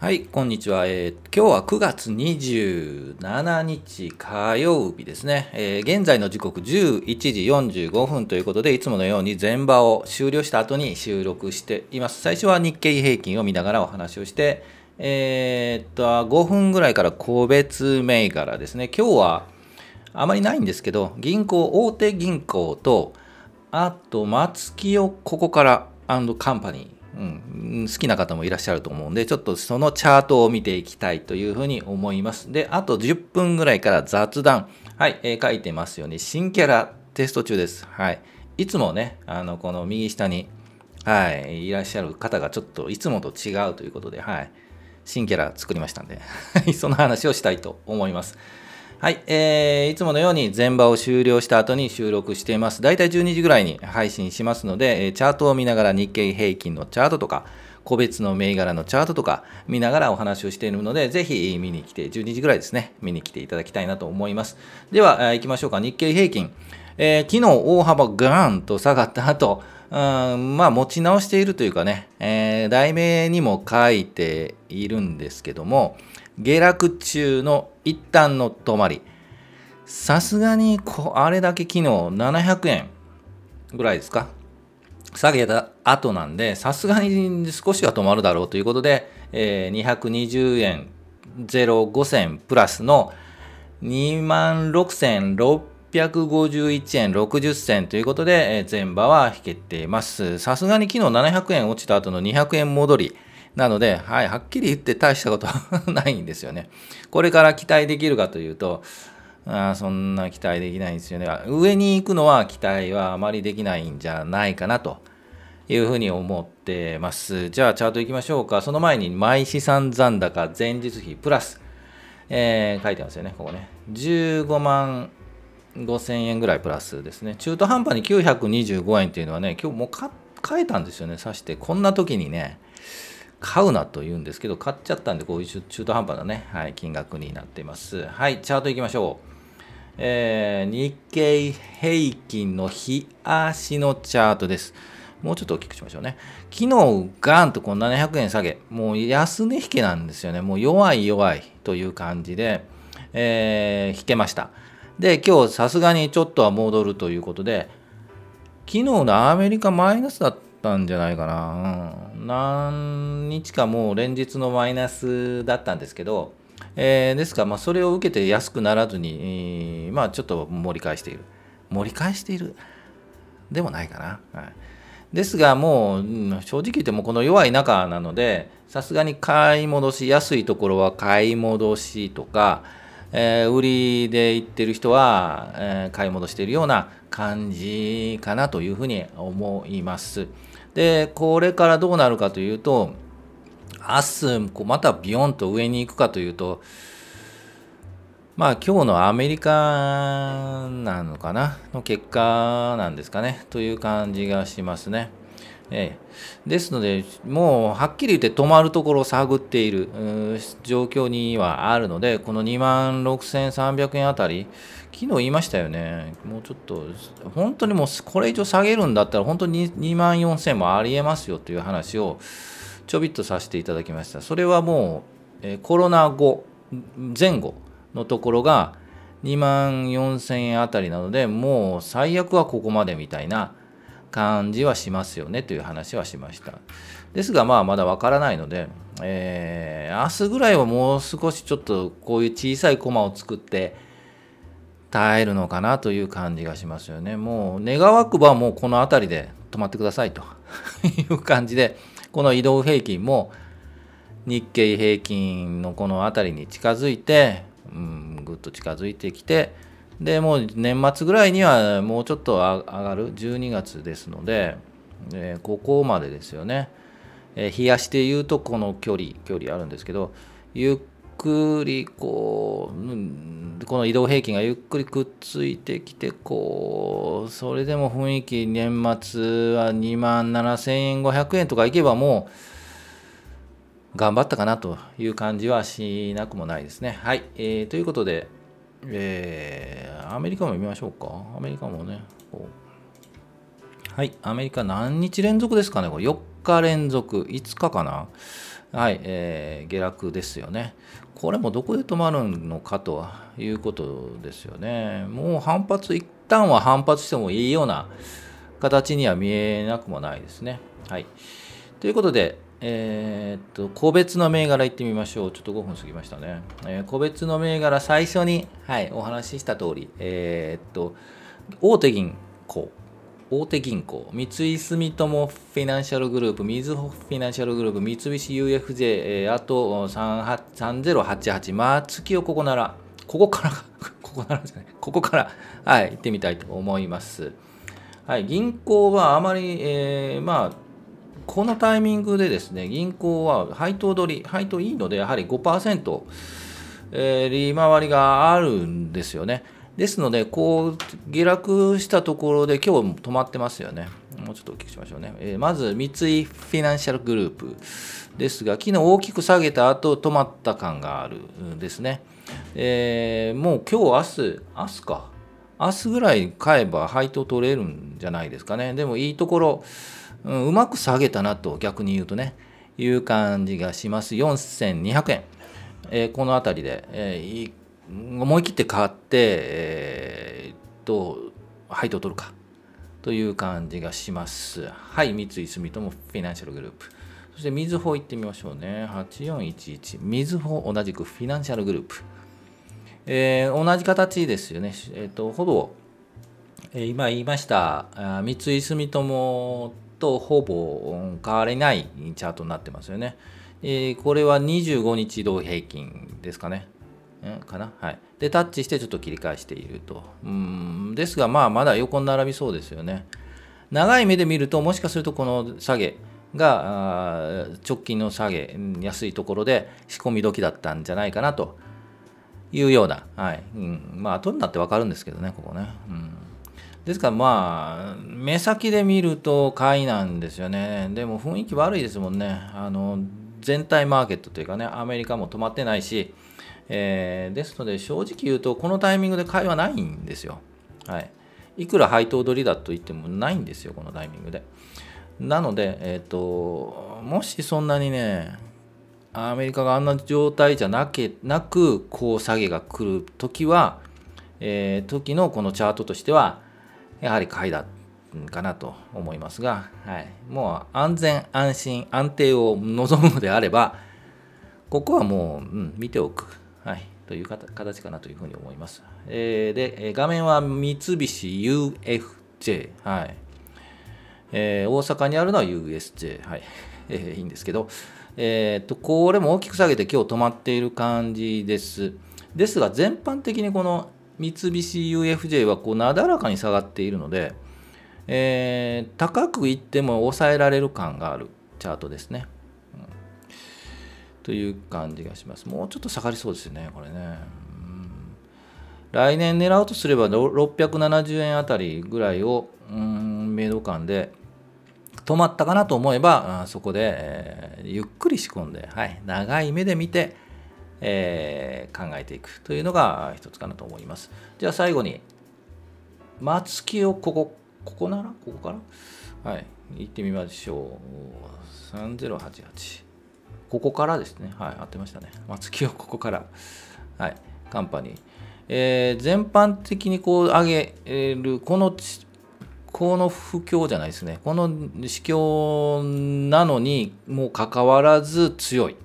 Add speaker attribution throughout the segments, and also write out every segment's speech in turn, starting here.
Speaker 1: はい、こんにちは、えー、今日は9月27日火曜日ですね、えー、現在の時刻11時45分ということで、いつものように前場を終了した後に収録しています。最初は日経平均を見ながらお話をして、えー、っと、5分ぐらいから個別銘柄ですね。今日はあまりないんですけど、銀行、大手銀行と、あと松木をここからカンパニー、うん、好きな方もいらっしゃると思うんで、ちょっとそのチャートを見ていきたいというふうに思います。で、あと10分ぐらいから雑談。はい、えー、書いてますように、新キャラテスト中です。はい。いつもね、あの、この右下に、はい、いらっしゃる方がちょっといつもと違うということで、はい。新キャラ作りましたんで、その話をしたいと思います。はい、えー、いつものように前場を終了した後に収録しています。だいたい12時ぐらいに配信しますので、チャートを見ながら日経平均のチャートとか、個別の銘柄のチャートとか見ながらお話をしているので、ぜひ見に来て、12時ぐらいですね、見に来ていただきたいなと思います。では、行きましょうか。日経平均。えー、昨日大幅ガーンと下がった後、うんまあ持ち直しているというかね、えー、題名にも書いているんですけども、下落中の一旦の止まり。さすがにこあれだけ昨日700円ぐらいですか？下げた後なんで、さすがに少しは止まるだろうということで、えー、220円05銭プラスの26,651円60銭ということで、えー、前場は引けています。さすがに昨日700円落ちた後の200円戻り。なので、はい、はっきり言って大したことは ないんですよね。これから期待できるかというと、あそんな期待できないんですよね。上に行くのは期待はあまりできないんじゃないかなというふうに思ってます。じゃあチャート行きましょうか。その前に毎資産残高前日比プラス、えー、書いてますよね、ここね。15万5000円ぐらいプラスですね。中途半端に925円っていうのはね、今日もう買えたんですよね、さして。こんな時にね、買うなと言うんですけど、買っちゃったんで、こういう中途半端なね、はい、金額になっています。はい、チャートいきましょう。えー、日経平均の日足のチャートです。もうちょっと大きくしましょうね。昨日ガンとこの700円下げ、もう安値引けなんですよね。もう弱い弱いという感じで、えー、引けました。で、今日さすがにちょっとは戻るということで、昨日のアメリカマイナスだったたんじゃないかな。うん、何日かもう連日のマイナスだったんですけど、えー、ですから、まあ、それを受けて安くならずに、えー、まあ、ちょっと盛り返している。盛り返している？でもないかな。はいですが、もう、うん正直言ってもこの弱い中なので、さすがに買い戻し、安いところは買い戻しとか、えー、売りで行ってる人は、えー、買い戻しているような感じかなというふうに思います。で、これからどうなるかというと、明日こう、またビヨンと上に行くかというと、まあ今日のアメリカなのかなの結果なんですかねという感じがしますね。ええ、ですので、もうはっきり言って止まるところを探っている状況にはあるので、この2万6300円あたり、昨日言いましたよね、もうちょっと、本当にもうこれ以上下げるんだったら、本当に2万4000もありえますよという話をちょびっとさせていただきました。それはもう、えコロナ後、前後のところが2万4000円あたりなので、もう最悪はここまでみたいな感じはしますよねという話はしました。ですが、まあ、まだわからないので、えー、明日ぐらいはもう少しちょっとこういう小さいコマを作って耐えるのかなという感じがしますよね。もう願わくばもうこの辺りで止まってくださいという感じで、この移動平均も日経平均のこの辺りに近づいて、うん、ぐっと近づいてきてでもう年末ぐらいにはもうちょっと上がる？12月ですので、えー、ここまでですよね、えー、冷やして言うとこの距離距離あるんですけどゆっくりこう、この移動平均がゆっくりくっついてきてこうそれでも雰囲気年末は2万7500円とかいけばもう頑張ったかなという感じはしなくもないですね。はい、えー、ということで、えー、アメリカも見ましょうか。アメリカもね、はい、アメリカ何日連続ですかね、これ4日連続、5日かな。はい、えー、下落ですよね。これもどこで止まるのかということですよね。もう反発、一旦は反発してもいいような形には見えなくもないですね。はい。ということで、えー、っと、個別の銘柄いってみましょう。ちょっと5分過ぎましたね。えー、個別の銘柄、最初に、はい、お話しした通り、えー、っと、大手銀行、大手銀行、三井住友フィナンシャルグループ、みずほフィナンシャルグループ、三菱 UFJ、えー、あと3088、松清ここなら、ここから、ここならじゃない、ここから、はい、行ってみたいと思います。はい、銀行はあまり、えー、まあ、このタイミングでですね、銀行は配当取り、配当いいので、やはり5%、えー、利回りがあるんですよね。ですので、こう、下落したところで今日止まってますよね。もうちょっと大きくしましょうね。えー、まず、三井フィナンシャルグループですが、昨日大きく下げた後、止まった感があるんですね。えー、もう今日、明日、明日か。明日ぐらい買えば配当取れるんじゃないですかね。でもいいところ、う、まく下げたなと逆に言うとね、いう感じがします。4200円。えー、この辺りで、えー、思い切って買って、えー、と、配当取るか。という感じがします。はい、三井住友フィナンシャルグループ。そして、みずほ行ってみましょうね。8411。みずほ同じくフィナンシャルグループ。えー、同じ形ですよね。えっ、と、ほぼ、えー、今言いました、三井住友とほぼ変わりないチャートになってますよね。え、これは25日移動平均ですかね。かな？はい。で、タッチしてちょっと切り返していると。うんですが、まあ、まだ横並びそうですよね。長い目で見ると、もしかするとこの下げが直近の下げ安いところで仕込み時だったんじゃないかなというような、はいうん、まあ後になって分かるんですけどね、ここね。うんですからまあ、目先で見ると買いなんですよね。でも雰囲気悪いですもんね。あの、全体マーケットというかね、アメリカも止まってないし、えー、ですので正直言うと、このタイミングで買いはないんですよ。はい。いくら配当取りだと言ってもないんですよ、このタイミングで。なので、え、ー、と、もしそんなにね、アメリカがあんな状態じゃなけなく、こう下げが来るときは、えー、時のこのチャートとしては、やはり買いだかなと思いますが、はい、もう安全安心安定を望むのであればここはもう、うん、見ておく、はい、という形かなというふうに思います、えー、で画面は三菱 UFJ、はい。えー、大阪にあるのは USJ、はい。えー、いいんですけど、えーと、とこれも大きく下げて今日止まっている感じです。ですが全般的にこの三菱 UFJ はこうなだらかに下がっているので、えー、高くいっても抑えられる感があるチャートですね。うん、という感じがします。もうちょっと下がりそうですね、これね。うん、来年狙うとすれば670円あたりぐらいを、うん、メイド感で止まったかなと思えば、そこで、えー、ゆっくり仕込んで、はい、長い目で見て、えー、考えていくというのが一つかなと思います。じゃあ最後に、松木をここ、ここなら？ここから？はい、行ってみましょう。3088。ここからですね。はい、合ってましたね。松木をここから。はい、カンパニー。えー、全般的にこう上げる、この、この不況じゃないですね。この市況なのにもかかわらず強い。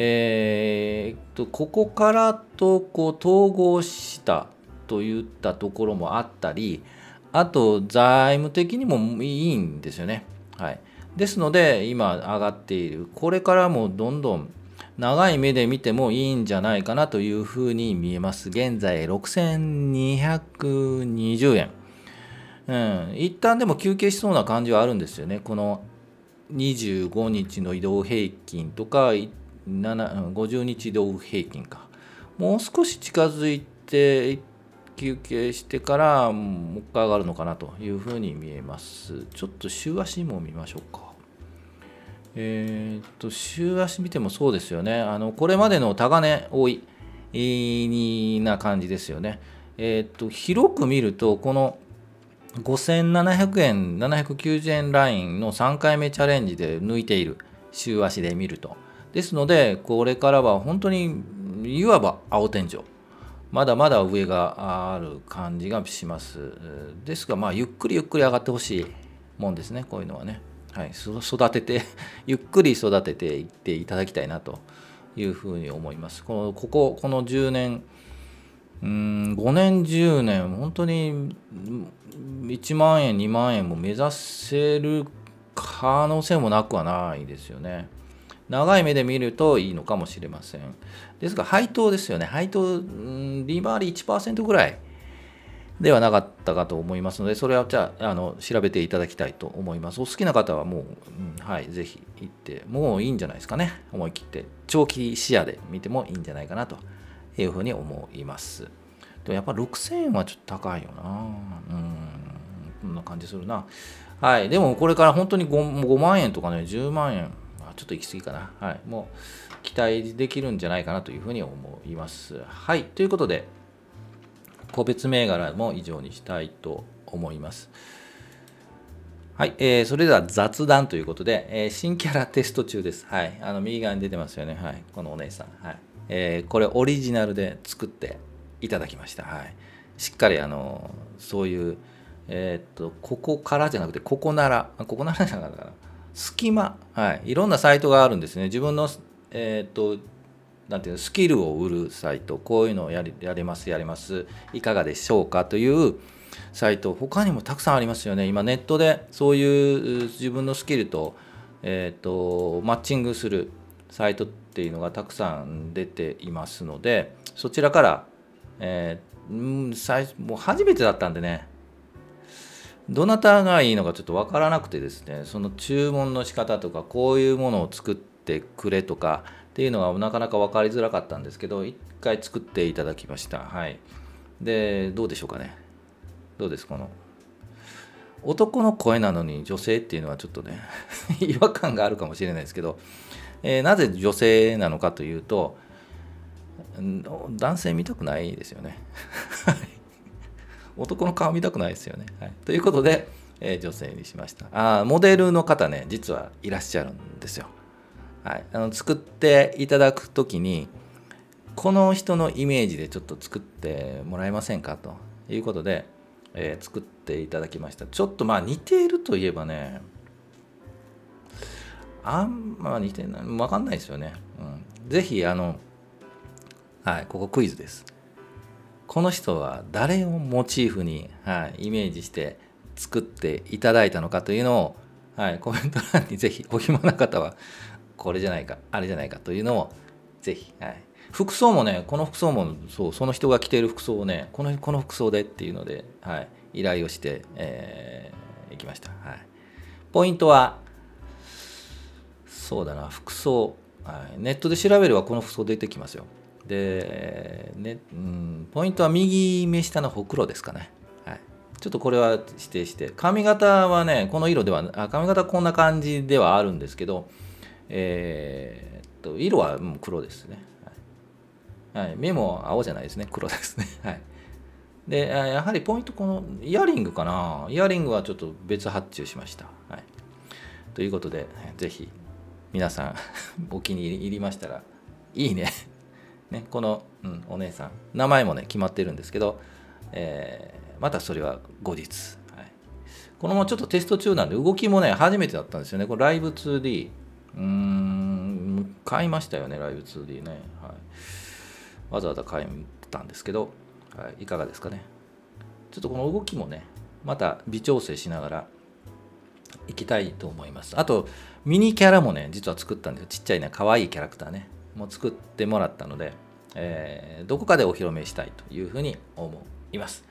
Speaker 1: えー、とここからとこう統合したといったところもあったりあと財務的にもいいんですよね。はい、ですので今上がっているこれからもどんどん長い目で見てもいいんじゃないかなというふうに見えます。現在6220円。うん、一旦でも休憩しそうな感じはあるんですよね。この25日の移動平均とか50日同平均か。もう少し近づいて休憩してからもう一回上がるのかなというふうに見えます。ちょっと週足も見ましょうか。えー、っと週足見てもそうですよね。あのこれまでの高値多いな感じですよね。えー、っと広く見るとこの5700円、790円ラインの3回目チャレンジで抜いている、週足で見ると。ですので、これからは本当にいわば青天井。まだまだ上がある感じがします。ですが、まあ、ゆっくりゆっくり上がってほしいもんですね、こういうのはね。はい、育てて、ゆっくり育てていっていただきたいなというふうに思います。このこここの10年、うん5年10年本当に1万円2万円も目指せる可能性もなくはないですよね。長い目で見るといいのかもしれません。ですが配当ですよね。配当、利回り1%ぐらいではなかったかと思いますので、それはじゃああの調べていただきたいと思います。お好きな方はもう、うん、はい、ぜひ行って、もういいんじゃないですかね。思い切って、長期視野で見てもいいんじゃないかなというふうに思います。でもやっぱ6000円はちょっと高いよな。うん、こんな感じするな。はい、でもこれから本当に 5, 5万円とかね、10万円、ちょっと行き過ぎかな。はい、もう期待できるんじゃないかなというふうに思います。はい、ということで、個別銘柄も以上にしたいと思います。はい、えー、それでは雑談ということで、えー、新キャラテスト中です。はい、あの右側に出てますよね。はい、このお姉さん。はい、えー、これオリジナルで作っていただきました。はい、しっかりあのそういう、えっとここからじゃなくてここなら、ここならじゃなかったかな。隙間、はい、いろんなサイトがあるんですね。自分の、えっとなんていうのスキルを売るサイト。こういうのをやりやれますやります。いかがでしょうか？というサイト。他にもたくさんありますよね。今ネットでそういう自分のスキルと,、えーと、マッチングするサイトっていうのがたくさん出ていますのでそちらから、えー、もう初めてだったんでね。どなたがいいのかちょっと分からなくてですねその注文の仕方とかこういうものを作ってくれとかっていうのはなかなか分かりづらかったんですけど一回作っていただきました。はい。でどうでしょうかね。どうです？この男の声なのに女性っていうのはちょっとね 違和感があるかもしれないですけど、えー、なぜ女性なのかというと男性見たくないですよね。男の顔見たくないですよね、はい、ということで、えー、女性にしました。あモデルの方ね実はいらっしゃるんですよ。はい、あの作っていただく時にこの人のイメージでちょっと作ってもらえませんかということで、えー、作っていただきました。ちょっとまあ似ているといえばねあんま似てない。分かんないですよね、うん、ぜひあのはいここクイズです。この人は誰をモチーフに、はい、イメージして作っていただいたのかというのを、はい、コメント欄にぜひお暇な方はこれじゃないかあれじゃないかというのをぜひ、はい、服装もねこの服装もそうその人が着ている服装をねこのこの服装でっていうので、はい、依頼をして、えー、行きました、はい、ポイントはそうだな服装、はい、ネットで調べればこの服装出てきますよ。で、ねうん、ポイントは右目下のほくろですかね、はい、ちょっとこれは指定して。髪型はねこの色ではあ髪型こんな感じではあるんですけどえー、っと色はもう黒ですね、はい、はい、目も青じゃないですね。黒ですね。はい。でやはりポイントこのイヤリングかな。イヤリングはちょっと別発注しました、はい、ということでぜひ皆さん お気に入りましたらいいね。ねこの、うん、お姉さん名前もね決まってるんですけど、えー、またそれは後日、はい、このままちょっとテスト中なんで動きもね初めてだったんですよね。これライブ 2D うーん買いましたよねライブ 2D ね、はい、わざわざ買ったんですけど、はい、いかがですかね。ちょっとこの動きもねまた微調整しながらいきたいと思います。あとミニキャラもね実は作ったんですよ。ちっちゃいね可愛いキャラクターね。も作ってもらったので、えー、どこかでお披露目したいというふうに思います。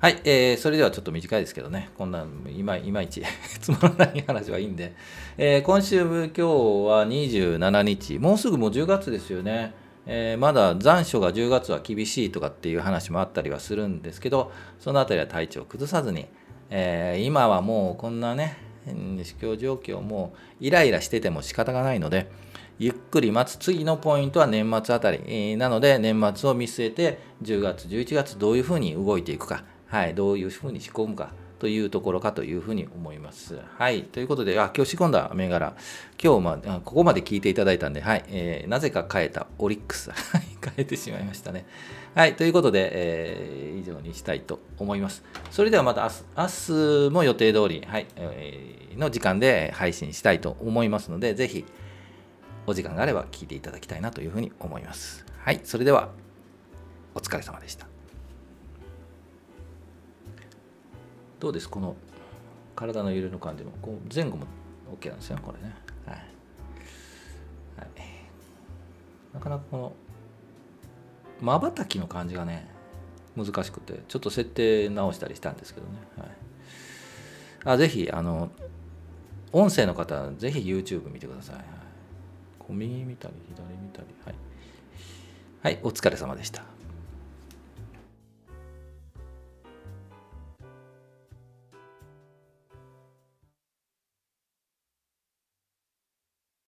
Speaker 1: はい、えー、それではちょっと短いですけどね、こんないまいまいち つまらない話はいいんで、えー、今週、今日は27日、もうすぐもう10月ですよね。えー、まだ残暑が10月は厳しいとかっていう話もあったりはするんですけど、そのあたりは体調を崩さずに、えー、今はもうこんなね、市況状況もイライラしてても仕方がないので、ゆっくり待つ次のポイントは年末あたり、えー、なので年末を見据えて10月11月どういうふうに動いていくかはい、どういうふうに仕込むかというところかというふうに思います。はい。ということで、あ今日仕込んだ銘柄、今日、まあ、ここまで聞いていただいたんで、はい。えー、なぜか変えたオリックス。変えてしまいましたね。はい。ということで、えー、以上にしたいと思います。それではまた明日、明日も予定通り、はい、えー、の時間で配信したいと思いますので、ぜひ、お時間があれば聞いていただきたいなというふうに思います。はい。それでは、お疲れ様でした。どうです？この体の揺れの感じもこう前後も OK なんですよこれね。はい、はい、なかなかこのまばたきの感じがね難しくてちょっと設定直したりしたんですけどね、はい、あぜひあの音声の方ぜひ YouTube 見てください、こう、右見たり左見たり。はい、はい、お疲れ様でした。